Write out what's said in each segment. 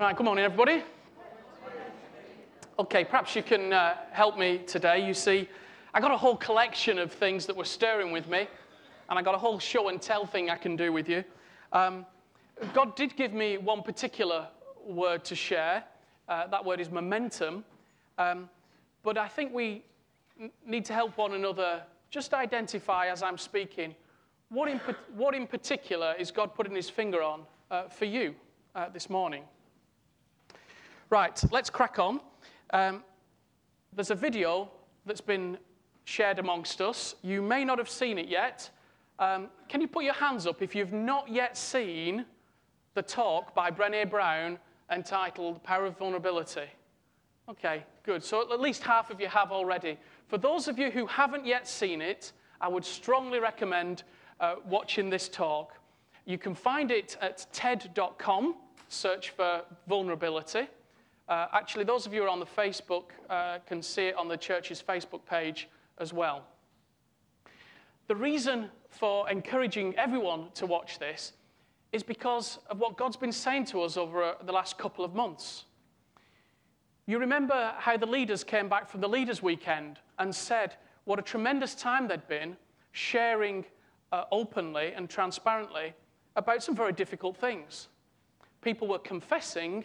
Right, good morning, everybody. Okay, perhaps you can uh, help me today. You see, I got a whole collection of things that were stirring with me, and I got a whole show and tell thing I can do with you. Um, God did give me one particular word to share. Uh, that word is momentum. Um, but I think we n- need to help one another just identify as I'm speaking what in, what in particular is God putting his finger on uh, for you uh, this morning. Right, let's crack on. Um, there's a video that's been shared amongst us. You may not have seen it yet. Um, can you put your hands up if you've not yet seen the talk by Brene Brown entitled Power of Vulnerability? Okay, good. So at least half of you have already. For those of you who haven't yet seen it, I would strongly recommend uh, watching this talk. You can find it at ted.com, search for vulnerability. Uh, actually, those of you who are on the Facebook uh, can see it on the church's Facebook page as well. The reason for encouraging everyone to watch this is because of what God's been saying to us over uh, the last couple of months. You remember how the leaders came back from the Leaders' Weekend and said what a tremendous time they'd been sharing uh, openly and transparently about some very difficult things. People were confessing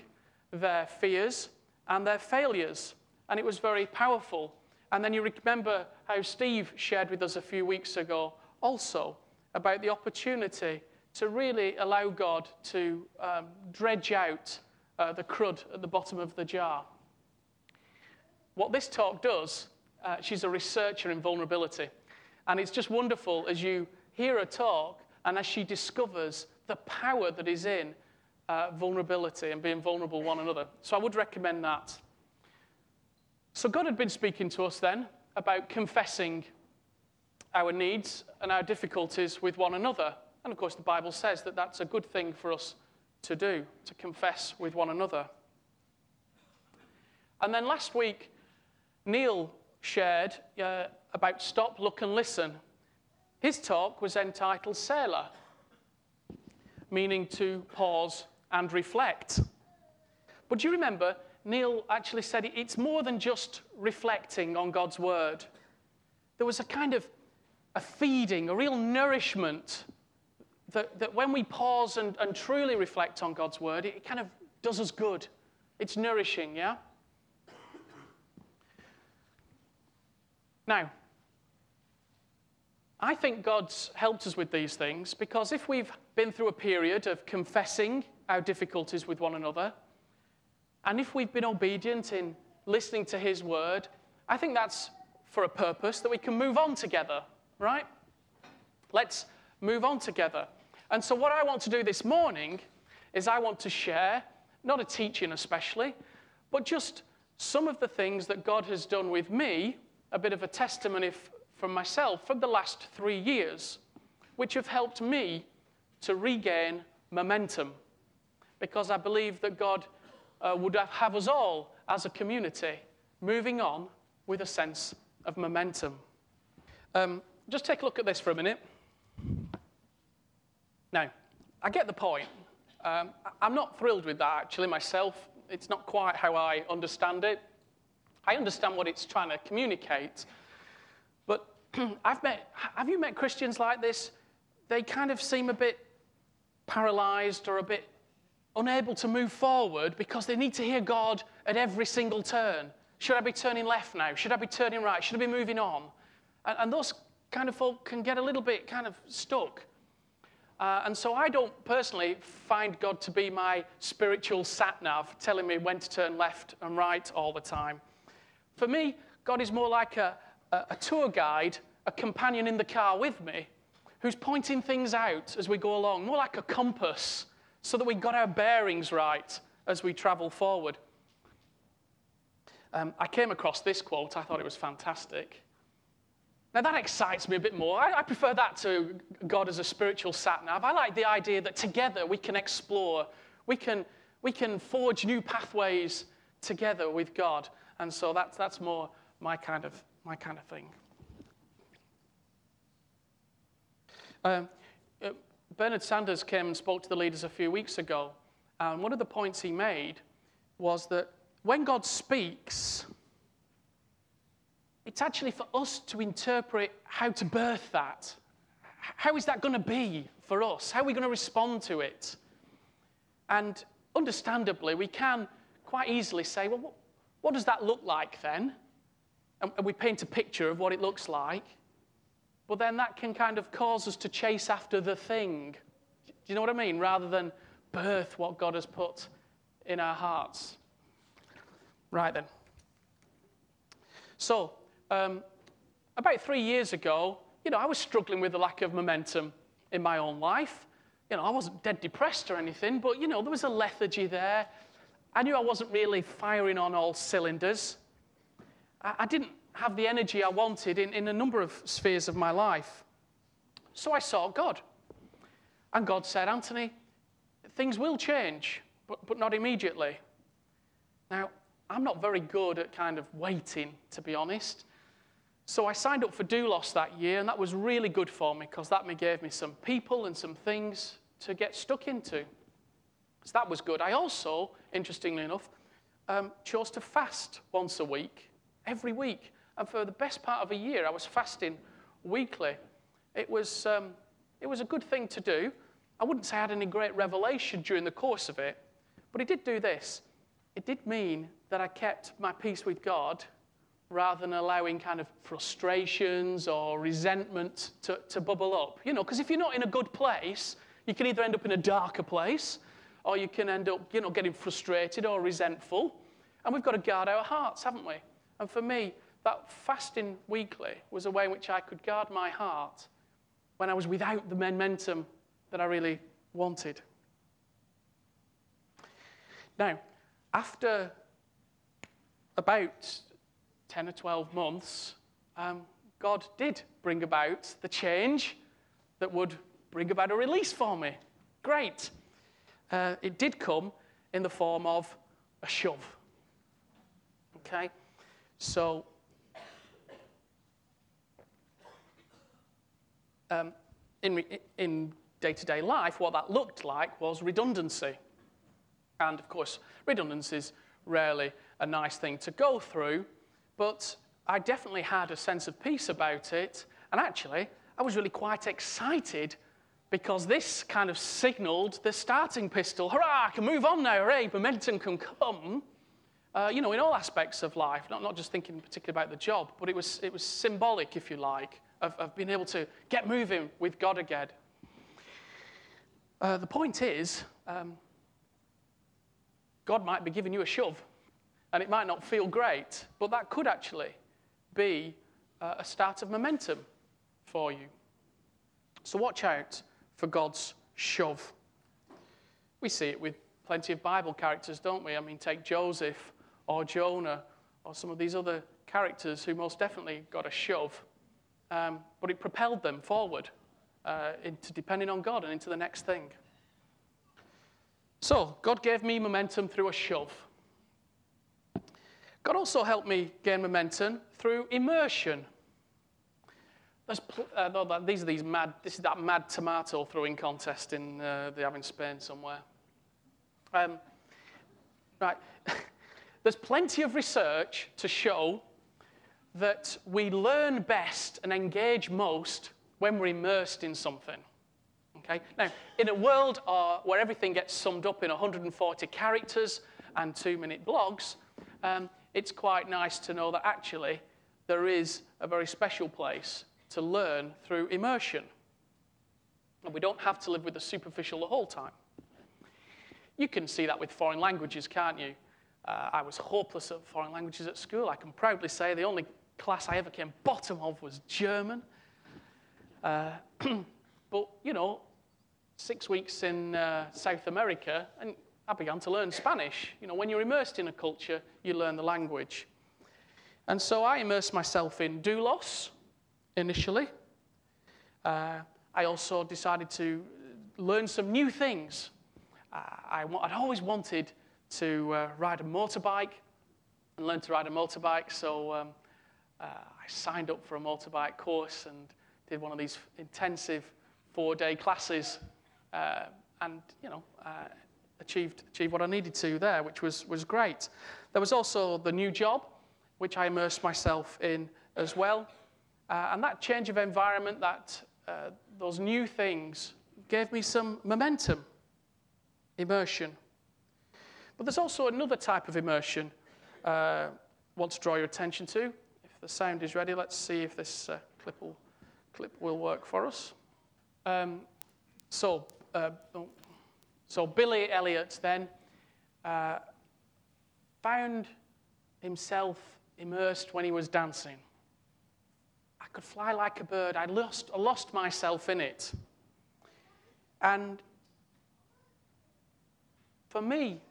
their fears and their failures, and it was very powerful. And then you remember how Steve shared with us a few weeks ago also about the opportunity to really allow God to um, dredge out uh, the crud at the bottom of the jar. What this talk does, uh, she's a researcher in vulnerability. And it's just wonderful as you hear her talk and as she discovers the power that is in uh, vulnerability and being vulnerable one another. So I would recommend that. So God had been speaking to us then about confessing our needs and our difficulties with one another. And of course, the Bible says that that's a good thing for us to do, to confess with one another. And then last week, Neil shared uh, about stop, look, and listen. His talk was entitled Selah, meaning to pause and reflect. But do you remember, Neil actually said it's more than just reflecting on God's word. There was a kind of a feeding, a real nourishment that, that when we pause and, and truly reflect on God's word, it kind of does us good. It's nourishing, yeah? Now, I think God's helped us with these things because if we've been through a period of confessing our difficulties with one another, and if we've been obedient in listening to His word, I think that's for a purpose that we can move on together, right? Let's move on together. And so, what I want to do this morning is I want to share, not a teaching especially, but just some of the things that God has done with me, a bit of a testimony from myself from the last three years, which have helped me to regain momentum. Because I believe that God uh, would have us all as a community moving on with a sense of momentum. Um, just take a look at this for a minute. Now, I get the point. Um, I'm not thrilled with that actually myself. It's not quite how I understand it. I understand what it's trying to communicate. But I've met, have you met Christians like this? They kind of seem a bit paralyzed or a bit unable to move forward because they need to hear God at every single turn. Should I be turning left now? Should I be turning right? Should I be moving on? And, and those kind of folk can get a little bit kind of stuck. Uh, and so I don't personally find God to be my spiritual sat nav, telling me when to turn left and right all the time. For me, God is more like a, a, a tour guide, a companion in the car with me, who's pointing things out as we go along, more like a compass, so that we got our bearings right as we travel forward. Um, I came across this quote, I thought it was fantastic. Now, that excites me a bit more. I, I, prefer that to God as a spiritual sat nav. I like the idea that together we can explore, we can, we can forge new pathways together with God. And so that's, that's more my kind of, my kind of thing. Um, Bernard Sanders came and spoke to the leaders a few weeks ago, And one of the points he made was that when God speaks, it's actually for us to interpret how to birth that. How is that going to be for us? How are we going to respond to it? And understandably, we can quite easily say, well, what does that look like then? And we paint a picture of what it looks like. But then that can kind of cause us to chase after the thing. Do you know what I mean? Rather than birth what God has put in our hearts. Right then. So, um, about three years ago, you know, I was struggling with the lack of momentum in my own life. You know, I wasn't dead depressed or anything, but, you know, there was a lethargy there. I knew I wasn't really firing on all cylinders. I, I didn't have the energy I wanted in, in a number of spheres of my life. So I sought God. And God said, Anthony, things will change, but, but not immediately. Now, I'm not very good at kind of waiting, to be honest. So I signed up for Doulos that year, and that was really good for me because that gave me some people and some things to get stuck into. So that was good. I also, interestingly enough, um, chose to fast once a week, every week. And for the best part of a year, I was fasting weekly. It was, um, it was a good thing to do. I wouldn't say I had any great revelation during the course of it, but it did do this. It did mean that I kept my peace with God rather than allowing kind of frustrations or resentment to, to bubble up. You know, because if you're not in a good place, you can either end up in a darker place or you can end up, you know, getting frustrated or resentful. And we've got to guard our hearts, haven't we? And for me, that fasting weekly was a way in which I could guard my heart when I was without the momentum that I really wanted. Now, after about 10 or 12 months, um, God did bring about the change that would bring about a release for me. Great. Uh, it did come in the form of a shove. Okay? So, um, in, in day-to-day life, what that looked like was redundancy. And of course, redundancy is rarely a nice thing to go through, but I definitely had a sense of peace about it. And actually, I was really quite excited because this kind of signaled the starting pistol. Hurrah, I can move on now, hooray, momentum can come. Uh, you know, in all aspects of life, not, not just thinking particularly about the job, but it was, it was symbolic, if you like, of, of being able to get moving with God again. Uh, the point is, um, God might be giving you a shove, and it might not feel great, but that could actually be uh, a start of momentum for you. So watch out for God's shove. We see it with plenty of Bible characters, don't we? I mean, take Joseph or Jonah or some of these other characters who most definitely got a shove um, but it propelled them forward uh, into depending on God and into the next thing. So, God gave me momentum through a shove. God also helped me gain momentum through immersion. Pl- uh, no, these are these mad, this is that mad tomato throwing contest in, uh, they have in Spain somewhere. Um, right. There's plenty of research to show that we learn best and engage most when we're immersed in something. Okay? Now, in a world uh, where everything gets summed up in 140 characters and two minute blogs, um, it's quite nice to know that actually there is a very special place to learn through immersion. And we don't have to live with the superficial the whole time. You can see that with foreign languages, can't you? Uh, I was hopeless at foreign languages at school. I can proudly say the only class I ever came bottom of was German. Uh, but, you know, six weeks in uh, South America, and I began to learn Spanish. You know, when you're immersed in a culture, you learn the language. And so I immersed myself in doulos initially. Uh, I also decided to learn some new things. Uh, I, would always wanted to uh, ride a motorbike and learn to ride a motorbike, so um, uh, I signed up for a motorbike course and did one of these intensive four day classes. Uh, and, you know, uh, achieved, achieved what I needed to there, which was, was great. There was also the new job, which I immersed myself in as well. Uh, and that change of environment, that, uh, those new things, gave me some momentum, immersion. But there's also another type of immersion uh, I want to draw your attention to. The sound is ready, let's see if this uh, clip, will, clip will work for us. Um, so, uh, so Billy Elliot then uh, found himself immersed when he was dancing. I could fly like a bird. I lost, I lost myself in it. And for me,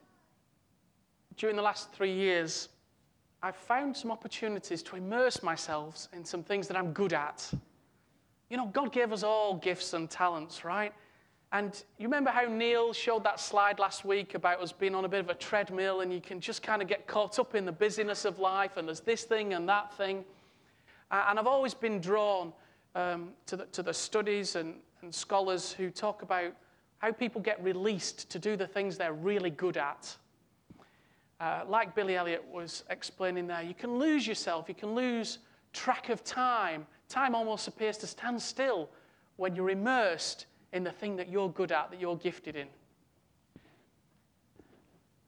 during the last three years, I've found some opportunities to immerse myself in some things that I'm good at. You know, God gave us all gifts and talents, right? And you remember how Neil showed that slide last week about us being on a bit of a treadmill and you can just kind of get caught up in the busyness of life and there's this thing and that thing. And I've always been drawn um, to, the, to the studies and, and scholars who talk about how people get released to do the things they're really good at. Uh, like Billy Elliot was explaining there, you can lose yourself, you can lose track of time. Time almost appears to stand still when you're immersed in the thing that you're good at, that you're gifted in.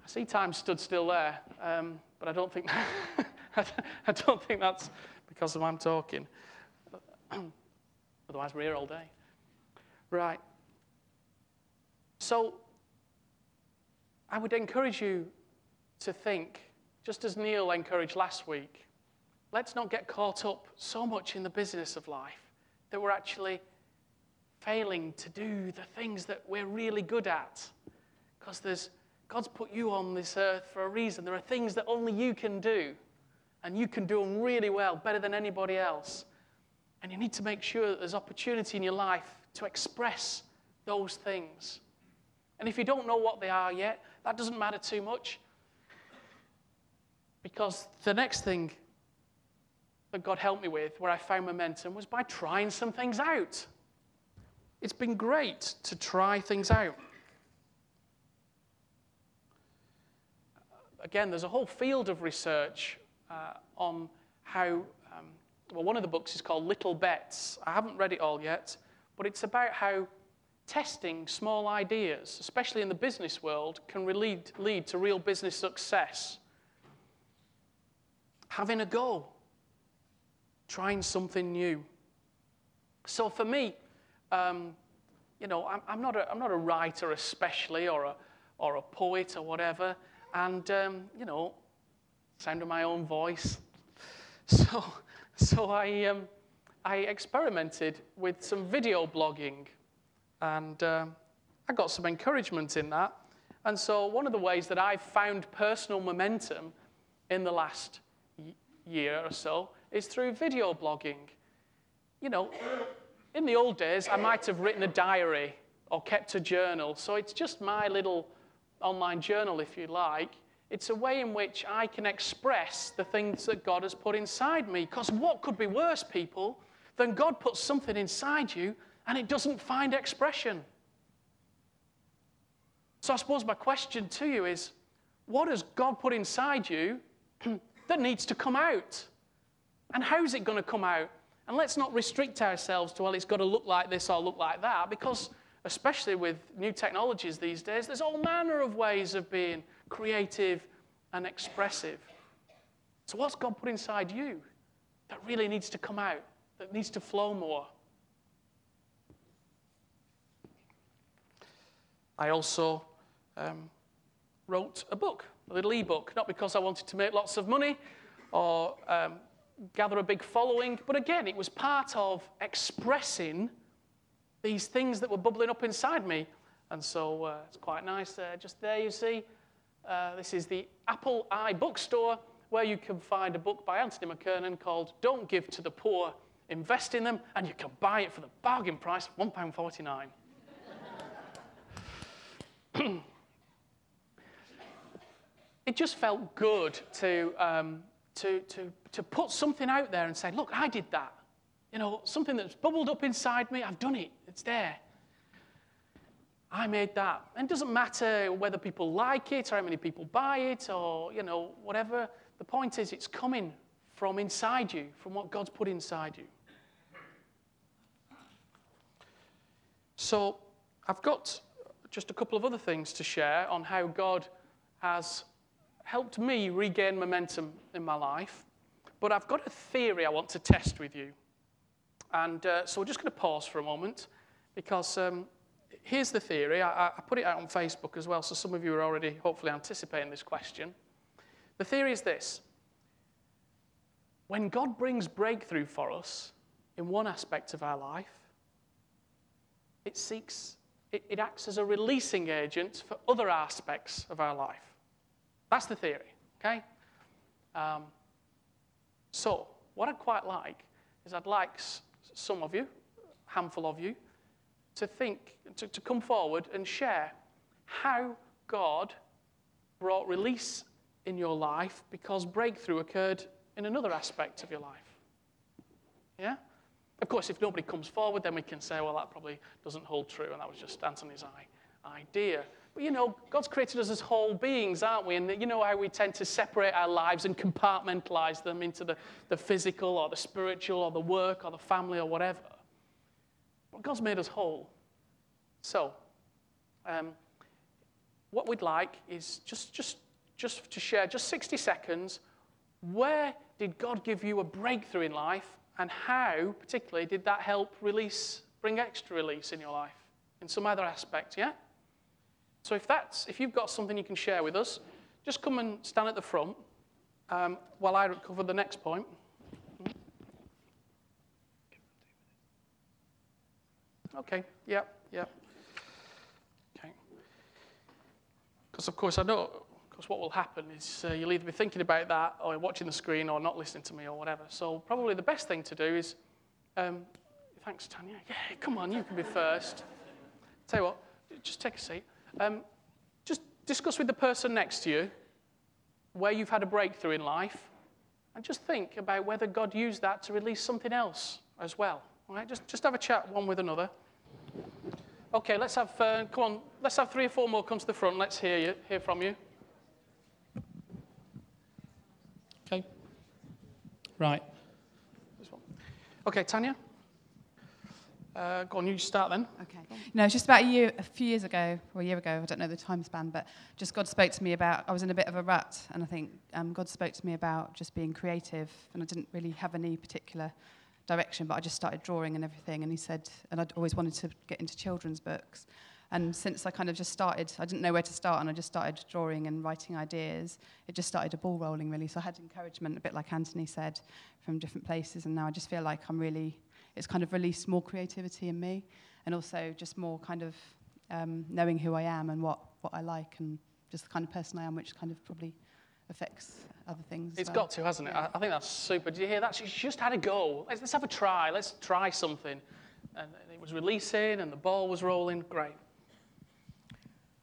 I see time stood still there, um, but I don't think I don't think that's because of I'm talking. Otherwise, we're here all day. Right. So, I would encourage you to think, just as Neil encouraged last week, let's not get caught up so much in the business of life that we're actually failing to do the things that we're really good at. Because there's God's put you on this earth for a reason. There are things that only you can do, and you can do them really well, better than anybody else. And you need to make sure that there's opportunity in your life to express those things. And if you don't know what they are yet, that doesn't matter too much. Because the next thing that God helped me with, where I found momentum, was by trying some things out. It's been great to try things out. Again, there's a whole field of research uh, on how, um, well, one of the books is called Little Bets. I haven't read it all yet, but it's about how testing small ideas, especially in the business world, can lead, lead to real business success. Having a go, trying something new. So for me, um, you know, I'm, I'm, not a, I'm not a writer especially or a, or a poet or whatever. And, um, you know, sound of my own voice. So, so I, um, I experimented with some video blogging. And um, I got some encouragement in that. And so one of the ways that I've found personal momentum in the last year or so is through video blogging. You know, in the old days, I might have written a diary or kept a journal. So it's just my little online journal, if you like. It's a way in which I can express the things that God has put inside me. Because what could be worse, people, than God puts something inside you and it doesn't find expression? So I suppose my question to you is what has God put inside you that needs to come out? And how's it going to come out? And let's not restrict ourselves to, well, it's got to look like this or look like that, because especially with new technologies these days, there's all manner of ways of being creative and expressive. So, what's God put inside you that really needs to come out, that needs to flow more? I also um, wrote a book, a little e-book, not because I wanted to make lots of money or um, gather a big following. But again, it was part of expressing these things that were bubbling up inside me. And so uh, it's quite nice. Uh, just there, you see, uh, this is the Apple iBookstore where you can find a book by Anthony McKernan called Don't Give to the Poor, Invest in Them, and you can buy it for the bargain price of £1.49. it just felt good to um, to, to, to put something out there and say, look, I did that. You know, something that's bubbled up inside me, I've done it, it's there. I made that. And it doesn't matter whether people like it or how many people buy it or, you know, whatever. The point is, it's coming from inside you, from what God's put inside you. So, I've got just a couple of other things to share on how God has helped me regain momentum in my life. But I've got a theory I want to test with you. And uh, so we're just going to pause for a moment because um, here's the theory. I, I put it out on Facebook as well, so some of you are already hopefully anticipating this question. The theory is this when God brings breakthrough for us in one aspect of our life, it seeks, it, it acts as a releasing agent for other aspects of our life. That's the theory, okay? Um, so, what I'd quite like is I'd like some of you, a handful of you, to think, to, to come forward and share how God brought release in your life because breakthrough occurred in another aspect of your life. Yeah? Of course, if nobody comes forward, then we can say, well, that probably doesn't hold true, and that was just Anthony's idea. You know, God's created us as whole beings, aren't we? And you know how we tend to separate our lives and compartmentalize them into the, the physical or the spiritual or the work or the family or whatever. But God's made us whole. So, um, what we'd like is just, just, just to share just 60 seconds. Where did God give you a breakthrough in life, and how, particularly, did that help release, bring extra release in your life in some other aspect? Yeah? So, if, that's, if you've got something you can share with us, just come and stand at the front um, while I cover the next point. Okay, yep, yep. Okay. Because, of course, I know, because what will happen is uh, you'll either be thinking about that or watching the screen or not listening to me or whatever. So, probably the best thing to do is, um, thanks, Tanya. Yeah, come on, you can be first. Tell you what, just take a seat. Um, just discuss with the person next to you where you've had a breakthrough in life and just think about whether God used that to release something else as well. All right? Just, just have a chat one with another. Okay, let's have, uh, come on, let's have three or four more come to the front. Let's hear, you, hear from you. Okay. Right. Okay, Tanya? Uh, go on, you start then. Okay. No, it's just about a year, a few years ago, or a year ago, I don't know the time span, but just God spoke to me about, I was in a bit of a rut, and I think um, God spoke to me about just being creative, and I didn't really have any particular direction, but I just started drawing and everything. And he said, and I'd always wanted to get into children's books. And since I kind of just started, I didn't know where to start, and I just started drawing and writing ideas. It just started a ball rolling, really. So I had encouragement, a bit like Anthony said, from different places. And now I just feel like I'm really, it's kind of released more creativity in me, and also just more kind of um, knowing who I am and what, what I like, and just the kind of person I am, which kind of probably affects other things. It's well. got to, hasn't it? I, I think that's super. Did you hear that? She's just had a go. Let's, let's have a try. Let's try something. And it was releasing and the ball was rolling. Great.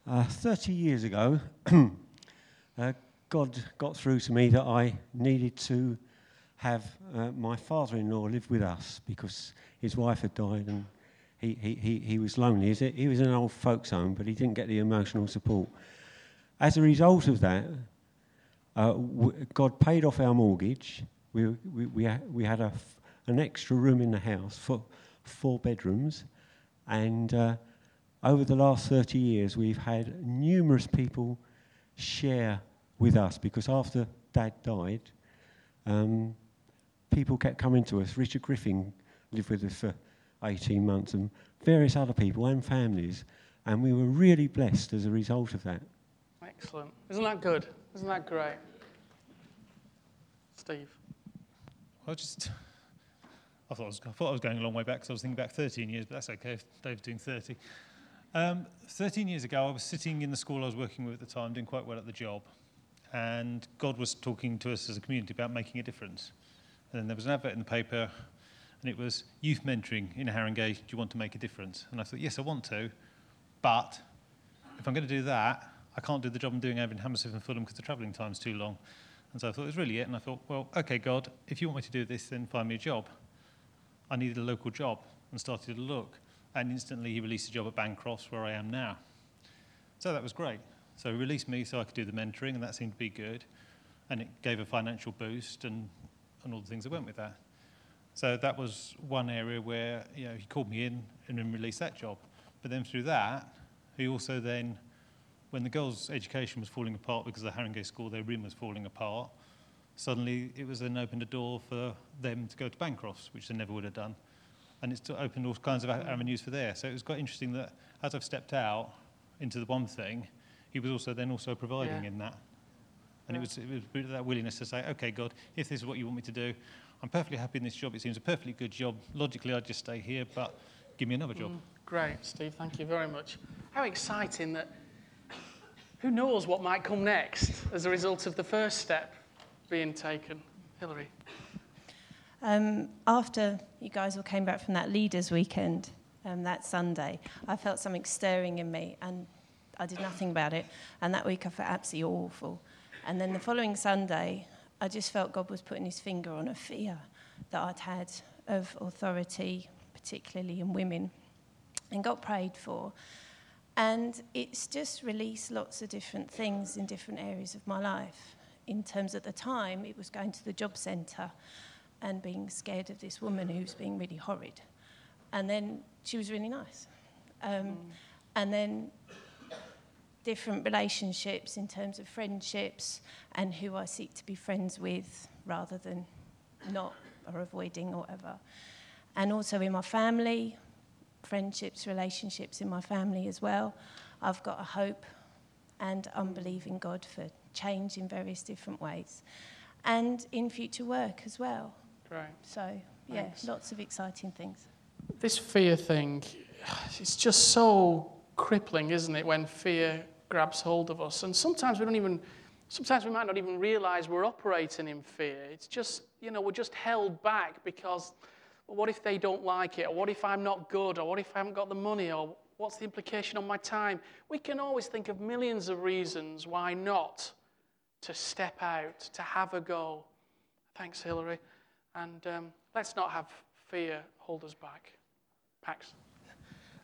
Uh, 30 years ago, uh, God got through to me that I needed to have uh, my father in law live with us because his wife had died and he, he, he, he was lonely. He was in an old folks' home, but he didn't get the emotional support. As a result of that, uh, God paid off our mortgage. We, we, we, we had a, an extra room in the house for four bedrooms. And uh, over the last 30 years, we've had numerous people share with us because after Dad died, um, people kept coming to us. Richard Griffin lived with us for 18 months, and various other people and families. And we were really blessed as a result of that. Excellent. Isn't that good? Isn't that great? Steve. Well, just. I thought I, was, I thought I was going a long way back because I was thinking back 13 years, but that's okay if Dave's doing 30. Um, 13 years ago, I was sitting in the school I was working with at the time, doing quite well at the job, and God was talking to us as a community about making a difference. And then there was an advert in the paper, and it was youth mentoring in Haringey. Do you want to make a difference? And I thought, yes, I want to, but if I'm going to do that, I can't do the job I'm doing over in Hammersmith and Fulham because the travelling time's too long. And so I thought it was really it. And I thought, well, okay, God, if you want me to do this, then find me a job. I needed a local job and started to look. and instantly he released a job at Bancroft's, where I am now. So that was great. So he released me so I could do the mentoring, and that seemed to be good. And it gave a financial boost and, and all the things that went with that. So that was one area where you know, he called me in and then released that job. But then through that, he also then, when the girls' education was falling apart because of the Haringey School, their room was falling apart, suddenly it was then opened a door for them to go to Bancroft's, which they never would have done. And it's opened all kinds of avenues for there. So it was quite interesting that as I've stepped out into the one thing, he was also then also providing Yeah. in that. And it was, it was that willingness to say, okay, God, if this is what you want me to do, I'm perfectly happy in this job. It seems a perfectly good job. Logically, I'd just stay here, but give me another job. Great, Steve. Thank you very much. How exciting that. Who knows what might come next as a result of the first step being taken? Hilary. Um, after you guys all came back from that leaders' weekend um, that Sunday, I felt something stirring in me, and I did nothing about it. And that week, I felt absolutely awful. And then the following Sunday, I just felt God was putting His finger on a fear that I'd had of authority, particularly in women, and got prayed for. And it's just released lots of different things in different areas of my life. In terms at the time, it was going to the job centre and being scared of this woman who was being really horrid. And then she was really nice. Um, And then different relationships in terms of friendships and who I seek to be friends with rather than not or avoiding or whatever. And also in my family, friendships, relationships in my family as well. I've got a hope and unbelieving God for change in various different ways. And in future work as well. Great. So, yeah, Thanks. lots of exciting things. This fear thing, it's just so crippling, isn't it, when fear grabs hold of us? And sometimes we don't even, sometimes we might not even realize we're operating in fear. It's just, you know, we're just held back because, well, what if they don't like it? Or what if I'm not good? Or what if I haven't got the money? Or what's the implication on my time? We can always think of millions of reasons why not to step out, to have a go. Thanks, Hilary. And um, let's not have fear hold us back. Pax.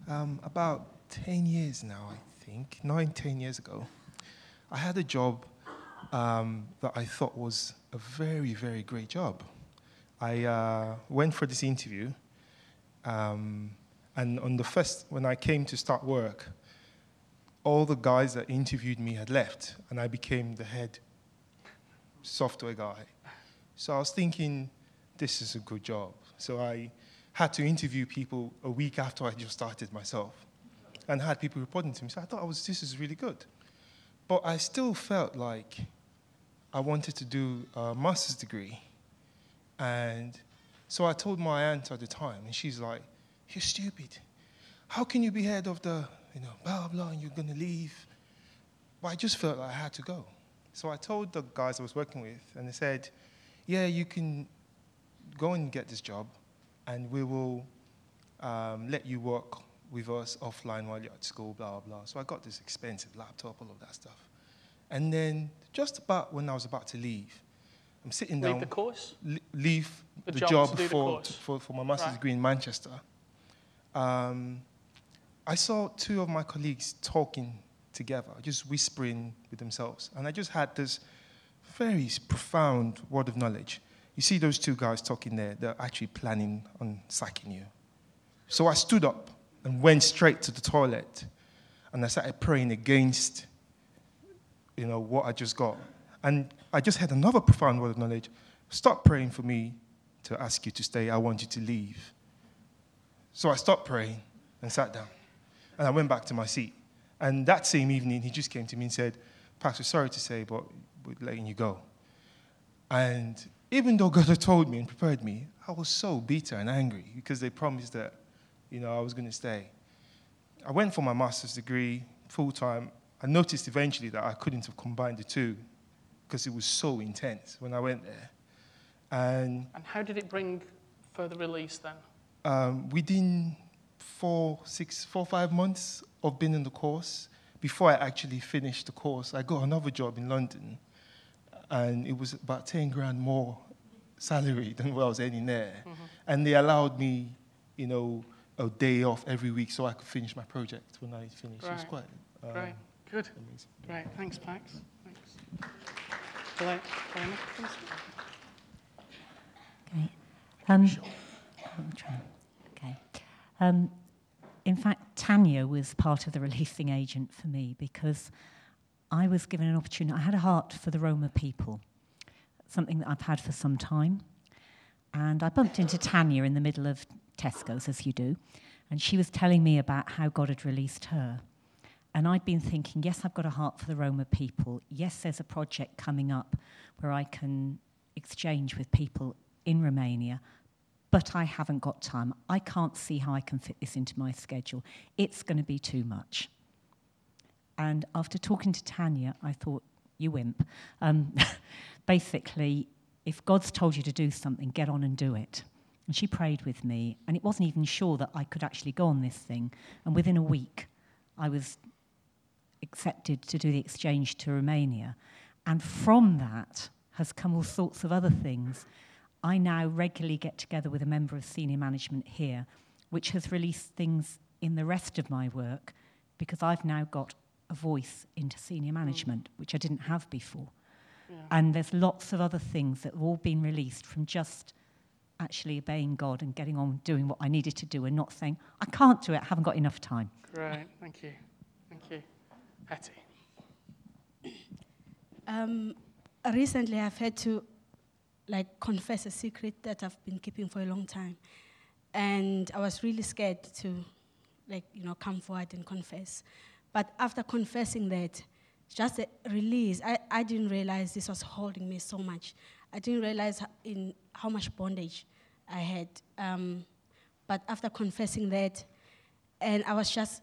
Um, about 10 years now, I think, nine, 10 years ago, I had a job um, that I thought was a very, very great job. I uh, went for this interview, um, and on the first, when I came to start work, all the guys that interviewed me had left, and I became the head software guy. So I was thinking, this is a good job. So I had to interview people a week after I just started myself and had people reporting to me. So I thought I was, this is really good. But I still felt like I wanted to do a master's degree. And so I told my aunt at the time, and she's like, You're stupid. How can you be head of the, you know, blah, blah, and you're going to leave? But I just felt like I had to go. So I told the guys I was working with, and they said, Yeah, you can go and get this job, and we will um, let you work with us offline while you're at school, blah, blah, blah. So I got this expensive laptop, all of that stuff. And then just about when I was about to leave, I'm sitting Leave down, Leave the course? leave The the, job job, the for, course. for, for my master's Right. degree in Manchester. Um, I saw two of my colleagues talking together, just whispering with themselves. And I just had this very profound word of knowledge. You see those two guys talking there, they're actually planning on sacking you. So I stood up and went straight to the toilet and I started praying against you know, what I just got. And I just had another profound word of knowledge. Stop praying for me to ask you to stay. I want you to leave. So I stopped praying and sat down. And I went back to my seat. And that same evening, he just came to me and said, Pastor, sorry to say, but we're letting you go. And even though God had told me and prepared me, I was so bitter and angry because they promised that, you know, I was going to stay. I went for my master's degree full time. I noticed eventually that I couldn't have combined the two because it was so intense when I went there. And And how did it bring further release then? um, within four, six, four, five months of being in the course, before I actually finished the course, I got another job in London, and it was about 10 grand more salary than what I was earning there. And they allowed me, you know, a day off every week so I could finish my project when I finished. It was Right. quite um, Great. Good. amazing. Great. Thanks, Pax. Thanks. Hello. Okay. Um, Okay. Um, in fact, Tanya was part of the releasing agent for me because I was given an opportunity. I had a heart for the Roma people, something that I've had for some time. And I bumped into Tanya in the middle of Tesco's, as you do, and she was telling me about how God had released her. And I'd been thinking, yes, I've got a heart for the Roma people. Yes, there's a project coming up where I can exchange with people in Romania, but I haven't got time. I can't see how I can fit this into my schedule. It's going to be too much. And after talking to Tanya, I thought, you wimp. Um, basically, if God's told you to do something, get on and do it. And she prayed with me, and it wasn't even sure that I could actually go on this thing. And within a week, I was accepted to do the exchange to Romania. And from that has come all sorts of other things. I now regularly get together with a member of senior management here, which has released things in the rest of my work because I've now got a voice into senior management, mm. which I didn't have before. Yeah. And there's lots of other things that have all been released from just actually obeying God and getting on doing what I needed to do and not saying, I can't do it, I haven't got enough time. Great. Thank you. Thank you. Hetty. Um, recently, I've had to like confess a secret that I've been keeping for a long time, and I was really scared to, like you know, come forward and confess. But after confessing that, just a release. I, I didn't realize this was holding me so much. I didn't realize in how much bondage I had. Um, but after confessing that, and I was just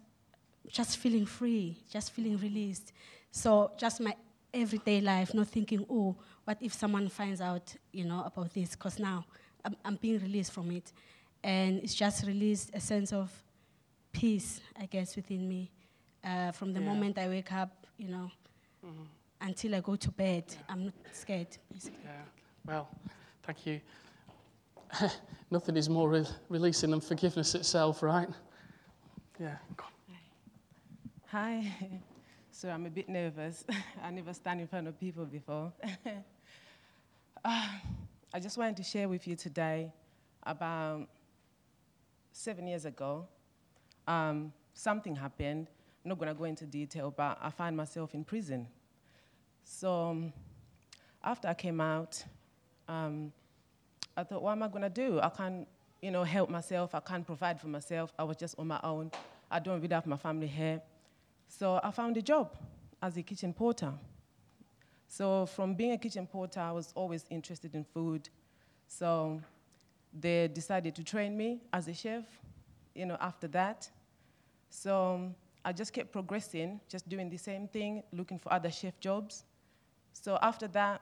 just feeling free, just feeling released. So just my everyday life, not thinking, oh, what if someone finds out, you know, about this? Because now I'm, I'm being released from it, and it's just released a sense of peace, I guess, within me. Uh, from the Yeah. moment I wake up, you know, until I go to bed, I'm not scared. Basically. Yeah. Well, thank you. Nothing is more re- releasing than forgiveness itself, right? Yeah. go on. Hi. So I'm a bit nervous. I never stand in front of people before. Ah, I just wanted to share with you today about seven years ago. Um, something happened. I'm not going to go into detail, but I found myself in prison. So um, after I came out, um, I thought, what am I going to do? I can't, you know, help myself. I can't provide for myself. I was just on my own. I don't really have my family here. So I found a job as a kitchen porter. So from being a kitchen porter, I was always interested in food. So they decided to train me as a chef, you know, after that. So I just kept progressing, just doing the same thing, looking for other chef jobs. So after that,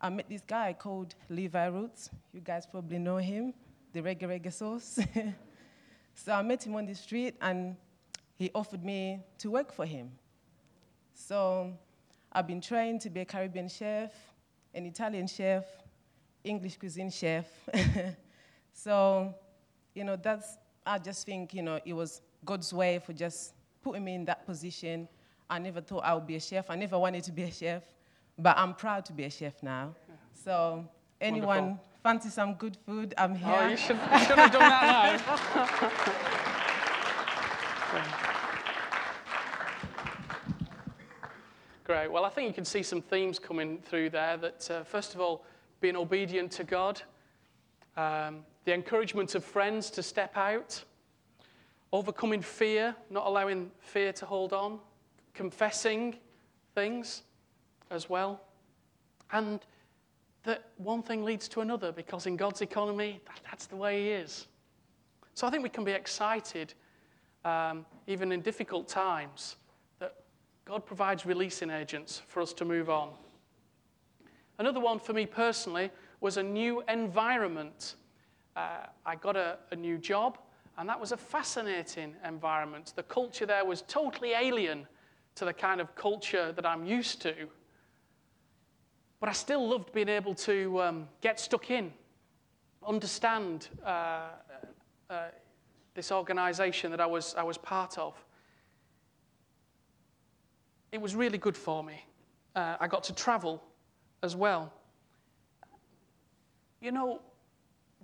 I met this guy called Levi Roots. You guys probably know him, the reggae reggae sauce. so I met him on the street and he offered me to work for him. So I've been trained to be a Caribbean chef, an Italian chef, English cuisine chef. so, you know, that's, I just think, you know, it was God's way for just putting me in that position. I never thought I would be a chef. I never wanted to be a chef, but I'm proud to be a chef now. So, anyone Wonderful. fancy some good food? I'm here. Oh, you should, you should have done that now. Great. Well, I think you can see some themes coming through there. That, uh, first of all, being obedient to God, um, the encouragement of friends to step out, overcoming fear, not allowing fear to hold on, confessing things as well, and that one thing leads to another because in God's economy, that, that's the way He is. So I think we can be excited, um, even in difficult times, that God provides releasing agents for us to move on. Another one for me personally was a new environment. Uh, I got a, a new job, and that was a fascinating environment. The culture there was totally alien to the kind of culture that I'm used to. But I still loved being able to um, get stuck in, understand uh, uh, this organization that I was, I was part of. It was really good for me. Uh, I got to travel as well. You know,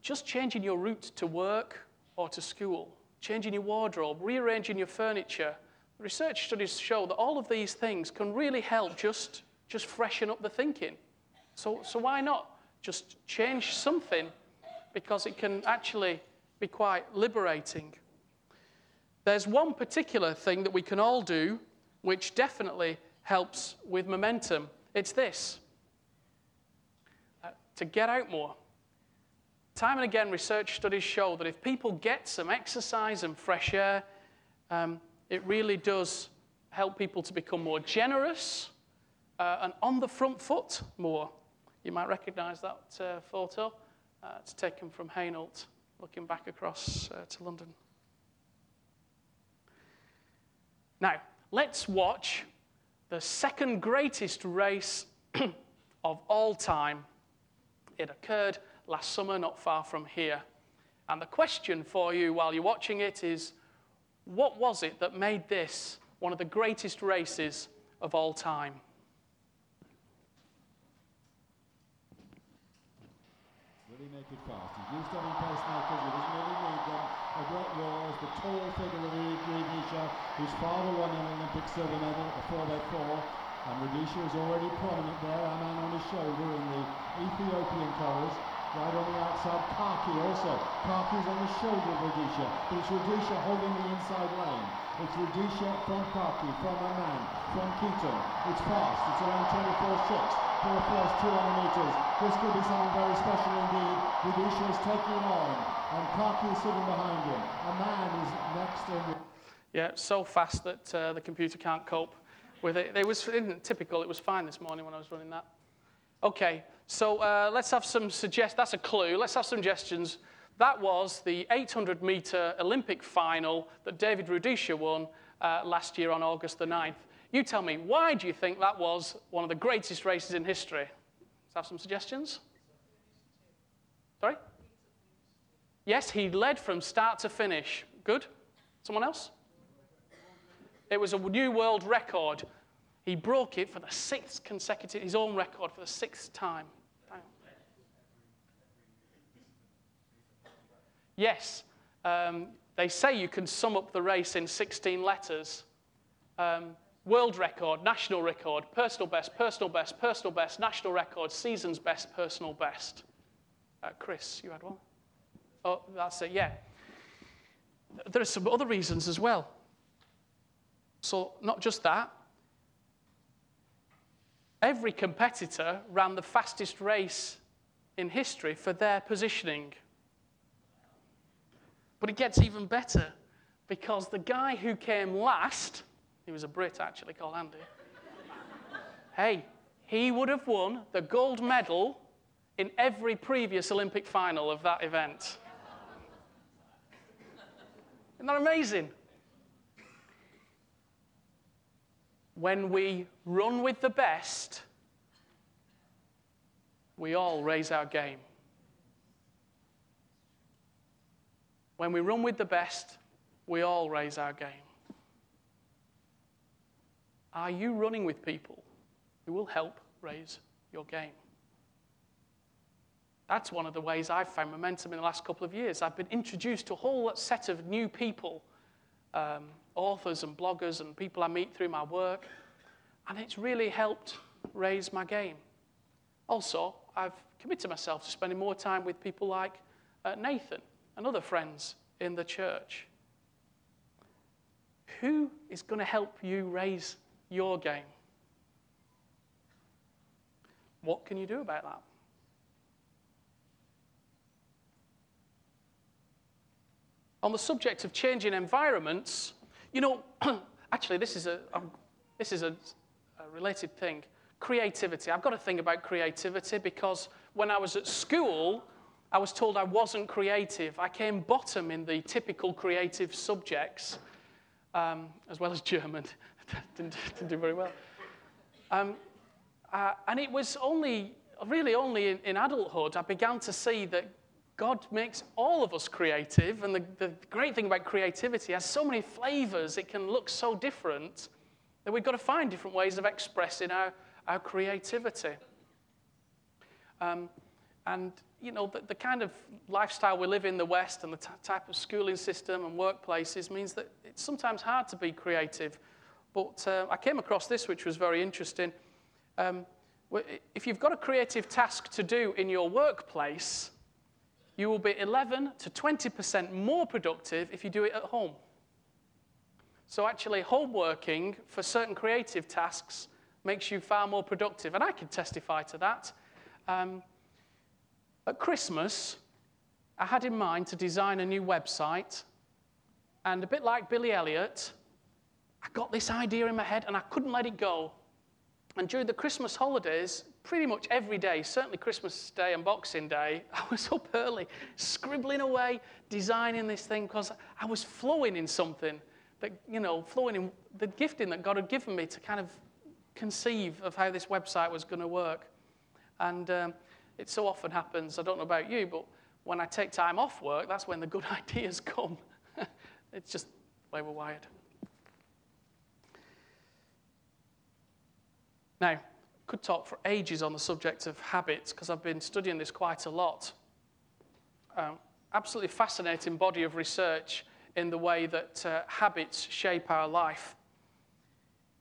just changing your route to work or to school, changing your wardrobe, rearranging your furniture, research studies show that all of these things can really help just, just freshen up the thinking. So, so why not just change something because it can actually be quite liberating. There's one particular thing that we can all do which definitely helps with momentum. It's this uh, to get out more. Time and again, research studies show that if people get some exercise and fresh air, um, it really does help people to become more generous uh, and on the front foot more. You might recognize that uh, photo. Uh, it's taken from Hainault, looking back across uh, to London. Now, let's watch the second greatest race of all time. It occurred last summer, not far from here. And the question for you while you're watching it is what was it that made this one of the greatest races of all time? Really make it fast. He's used to having pacemakers, he doesn't really need them. A great Roars, the tall figure of Rudisha, whose father won an Olympic silver medal at 4x4. And Rudisha is already prominent there, a man on his shoulder in the Ethiopian colours. Right on the outside, Kaki also. Kaki's on the shoulder of Rudisha, but it's Rudisha holding the inside lane. It's Rudisha from Kaki, from Aman, from Kitum. It's fast, it's around 24.6 for the first 200 metres. This could be something very special indeed. Rudisha is taking it on, and Kaki is sitting behind him. Aman is next in. Yeah, so fast that uh, the computer can't cope with it. It was typical. It was fine this morning when I was running that. Okay, so uh, let's have some suggest. That's a clue. Let's have some suggestions. That was the 800 meter Olympic final that David Rudisha won uh, last year on August the 9th. You tell me, why do you think that was one of the greatest races in history? Let's have some suggestions. Sorry? Yes, he led from start to finish. Good. Someone else? It was a new world record. He broke it for the sixth consecutive, his own record for the sixth time. Yes, um, they say you can sum up the race in 16 letters. Um, world record, national record, personal best, personal best, personal best, national record, season's best, personal best. Uh, Chris, you had one? Oh, that's it, yeah. There are some other reasons as well. So, not just that, every competitor ran the fastest race in history for their positioning. But it gets even better because the guy who came last, he was a Brit actually called Andy, hey, he would have won the gold medal in every previous Olympic final of that event. Isn't that amazing? when we run with the best, we all raise our game. When we run with the best, we all raise our game. Are you running with people who will help raise your game? That's one of the ways I've found momentum in the last couple of years. I've been introduced to a whole set of new people um, authors and bloggers and people I meet through my work, and it's really helped raise my game. Also, I've committed myself to spending more time with people like uh, Nathan and other friends in the church. Who is going to help you raise your game? What can you do about that? On the subject of changing environments, you know, actually, this is a, um, this is a, a related thing. Creativity. I've got to think about creativity because when I was at school, I was told I wasn't creative. I came bottom in the typical creative subjects, um, as well as German. didn't, didn't, do very well. Um, uh, and it was only, really only in, in, adulthood, I began to see that God makes all of us creative, and the, the great thing about creativity has so many flavors, it can look so different that we've got to find different ways of expressing our, our creativity. Um, and, you know, the, the, kind of lifestyle we live in the West and the t- type of schooling system and workplaces means that it's sometimes hard to be creative. But uh, I came across this, which was very interesting. Um, if you've got a creative task to do in your workplace, you will be 11 to 20% more productive if you do it at home. So, actually, home working for certain creative tasks makes you far more productive. And I can testify to that. Um, at Christmas, I had in mind to design a new website. And a bit like Billy Elliot, I got this idea in my head and I couldn't let it go. And during the Christmas holidays, pretty much every day, certainly Christmas Day and Boxing Day, I was up early, scribbling away, designing this thing because I was flowing in something that, you know, flowing in the gifting that God had given me to kind of conceive of how this website was going to work. And um, it so often happens, I don't know about you, but when I take time off work, that's when the good ideas come. it's just the way we're wired. Now, could talk for ages on the subject of habits because I've been studying this quite a lot. Um, absolutely fascinating body of research in the way that uh, habits shape our life.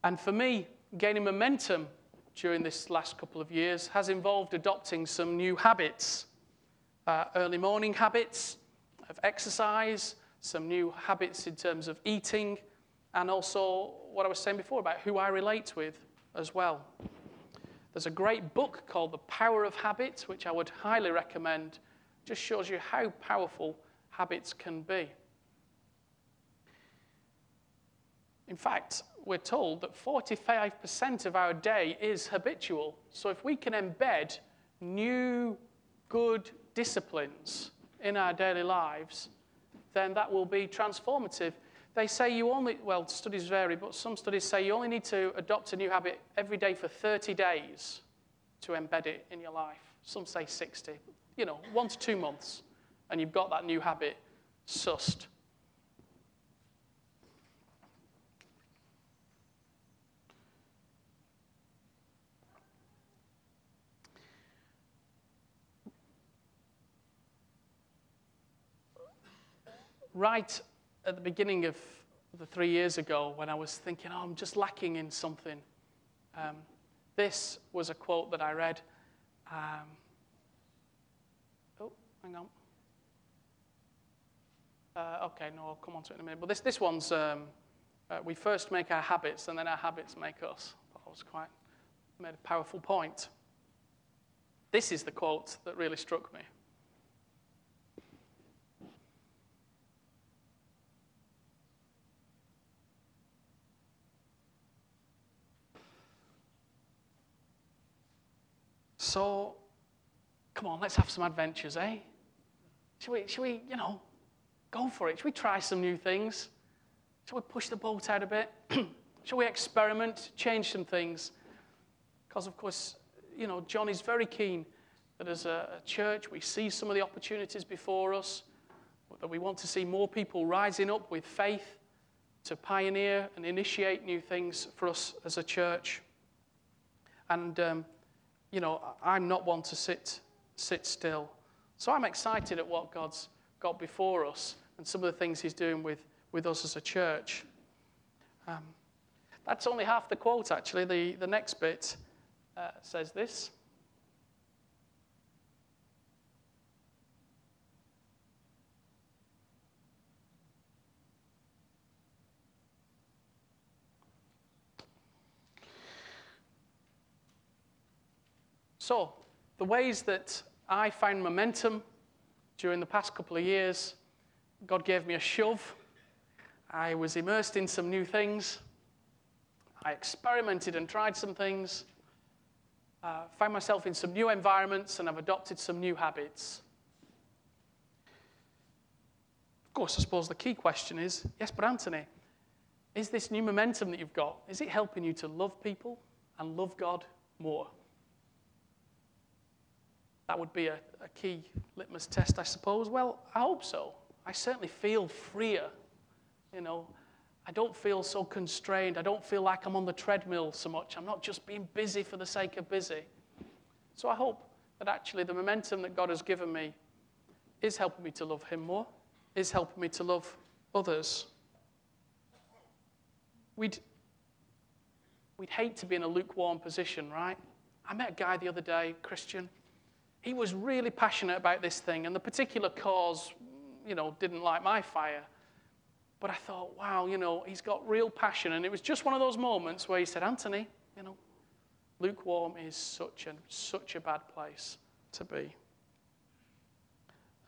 And for me, gaining momentum during this last couple of years has involved adopting some new habits uh, early morning habits of exercise, some new habits in terms of eating, and also what I was saying before about who I relate with as well. There's a great book called The Power of Habits, which I would highly recommend. Just shows you how powerful habits can be. In fact, we're told that 45% of our day is habitual. So if we can embed new, good disciplines in our daily lives, then that will be transformative. They say you only, well, studies vary, but some studies say you only need to adopt a new habit every day for 30 days to embed it in your life. Some say 60. You know, one to two months, and you've got that new habit sussed. Right at the beginning of the three years ago when I was thinking, oh, I'm just lacking in something, um, this was a quote that I read. Um, oh, hang on. Uh, okay, no, I'll come on to it in a minute. But this, this one's um, uh, we first make our habits and then our habits make us. That was quite, made a powerful point. This is the quote that really struck me. So, come on, let's have some adventures, eh? Should we, should we, you know, go for it? Should we try some new things? Should we push the boat out a bit? Should we experiment, change some things? Because, of course, you know, John is very keen that as a, church we see some of the opportunities before us, that we want to see more people rising up with faith to pioneer and initiate new things for us as a church. And um, you know, I'm not one to sit, sit still. So I'm excited at what God's got before us and some of the things He's doing with, with us as a church. Um, that's only half the quote, actually. The, the next bit uh, says this. So, the ways that I found momentum during the past couple of years, God gave me a shove. I was immersed in some new things. I experimented and tried some things. Uh, found myself in some new environments and I've adopted some new habits. Of course, I suppose the key question is yes, but Anthony, is this new momentum that you've got, is it helping you to love people and love God more? That would be a, a key litmus test, I suppose. Well, I hope so. I certainly feel freer. You know, I don't feel so constrained. I don't feel like I'm on the treadmill so much. I'm not just being busy for the sake of busy. So I hope that actually the momentum that God has given me is helping me to love Him more, is helping me to love others. We'd, we'd hate to be in a lukewarm position, right? I met a guy the other day, Christian. He was really passionate about this thing, and the particular cause, you know, didn't light my fire. But I thought, wow, you know, he's got real passion. And it was just one of those moments where he said, Anthony, you know, lukewarm is such a, such a bad place to be.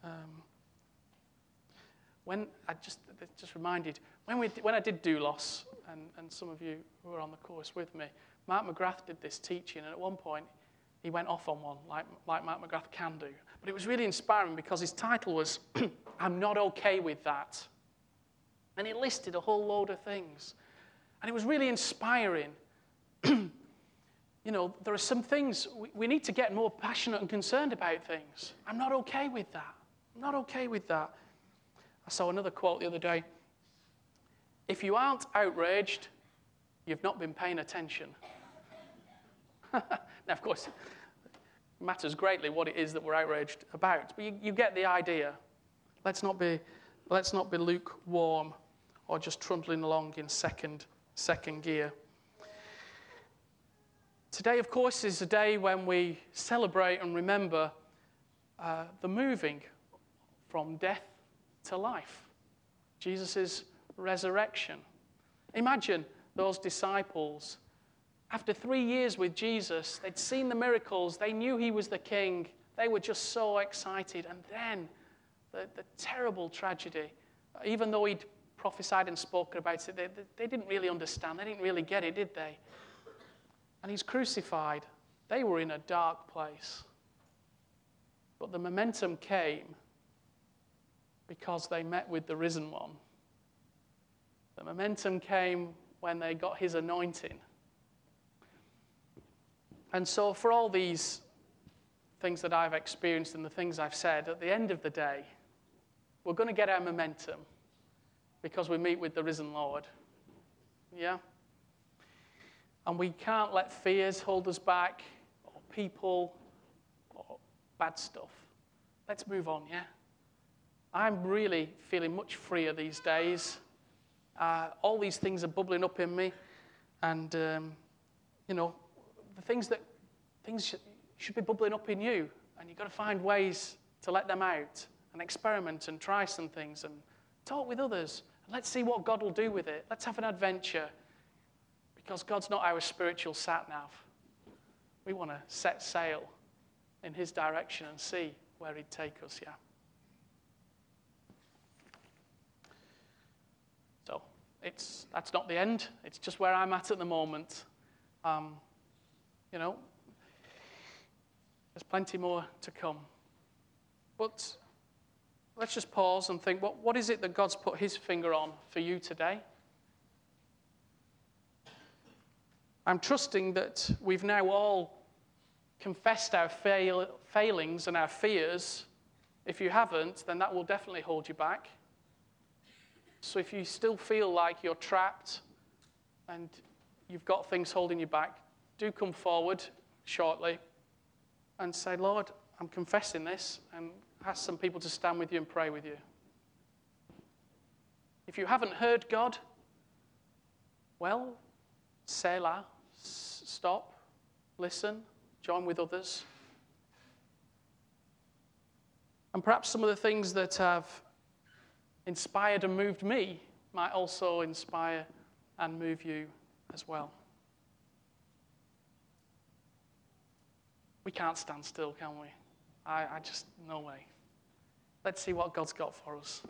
Um, when I just, just reminded, when, we, when I did Doulos, and, and some of you who were on the course with me, Mark McGrath did this teaching, and at one point he went off on one, like, like Mark McGrath can do. But it was really inspiring because his title was, I'm Not Okay with That. And he listed a whole load of things. And it was really inspiring. you know, there are some things we, we need to get more passionate and concerned about things. I'm not okay with that. I'm not okay with that. I saw another quote the other day. If you aren't outraged, you've not been paying attention. now, of course, matters greatly what it is that we're outraged about, but you, you get the idea. Let's not be, let's not be lukewarm or just trundling along in second, second gear. Today, of course, is a day when we celebrate and remember uh, the moving from death to life, Jesus' resurrection. Imagine those disciples. After three years with Jesus, they'd seen the miracles, they knew he was the king, they were just so excited. And then the, the terrible tragedy, even though he'd prophesied and spoken about it, they, they didn't really understand. They didn't really get it, did they? And he's crucified. They were in a dark place. But the momentum came because they met with the risen one. The momentum came when they got his anointing. And so, for all these things that I've experienced and the things I've said, at the end of the day, we're going to get our momentum because we meet with the risen Lord. Yeah? And we can't let fears hold us back, or people, or bad stuff. Let's move on, yeah? I'm really feeling much freer these days. Uh, all these things are bubbling up in me, and um, you know, the things that things should, should be bubbling up in you, and you've got to find ways to let them out and experiment and try some things and talk with others Let's see what God will do with it. Let's have an adventure. Because God's not our spiritual sat nav. We want to set sail in His direction and see where He'd take us, yeah. So it's, that's not the end. It's just where I'm at at the moment. Um, you know, there's plenty more to come. But let's just pause and think what, what is it that God's put his finger on for you today? I'm trusting that we've now all confessed our fail, failings and our fears. If you haven't, then that will definitely hold you back. So if you still feel like you're trapped and you've got things holding you back, do come forward shortly and say, Lord, I'm confessing this, and ask some people to stand with you and pray with you. If you haven't heard God, well, say Selah, stop, listen, join with others. And perhaps some of the things that have inspired and moved me might also inspire and move you as well. We can't stand still, can we? I, I just, no way. Let's see what God's got for us.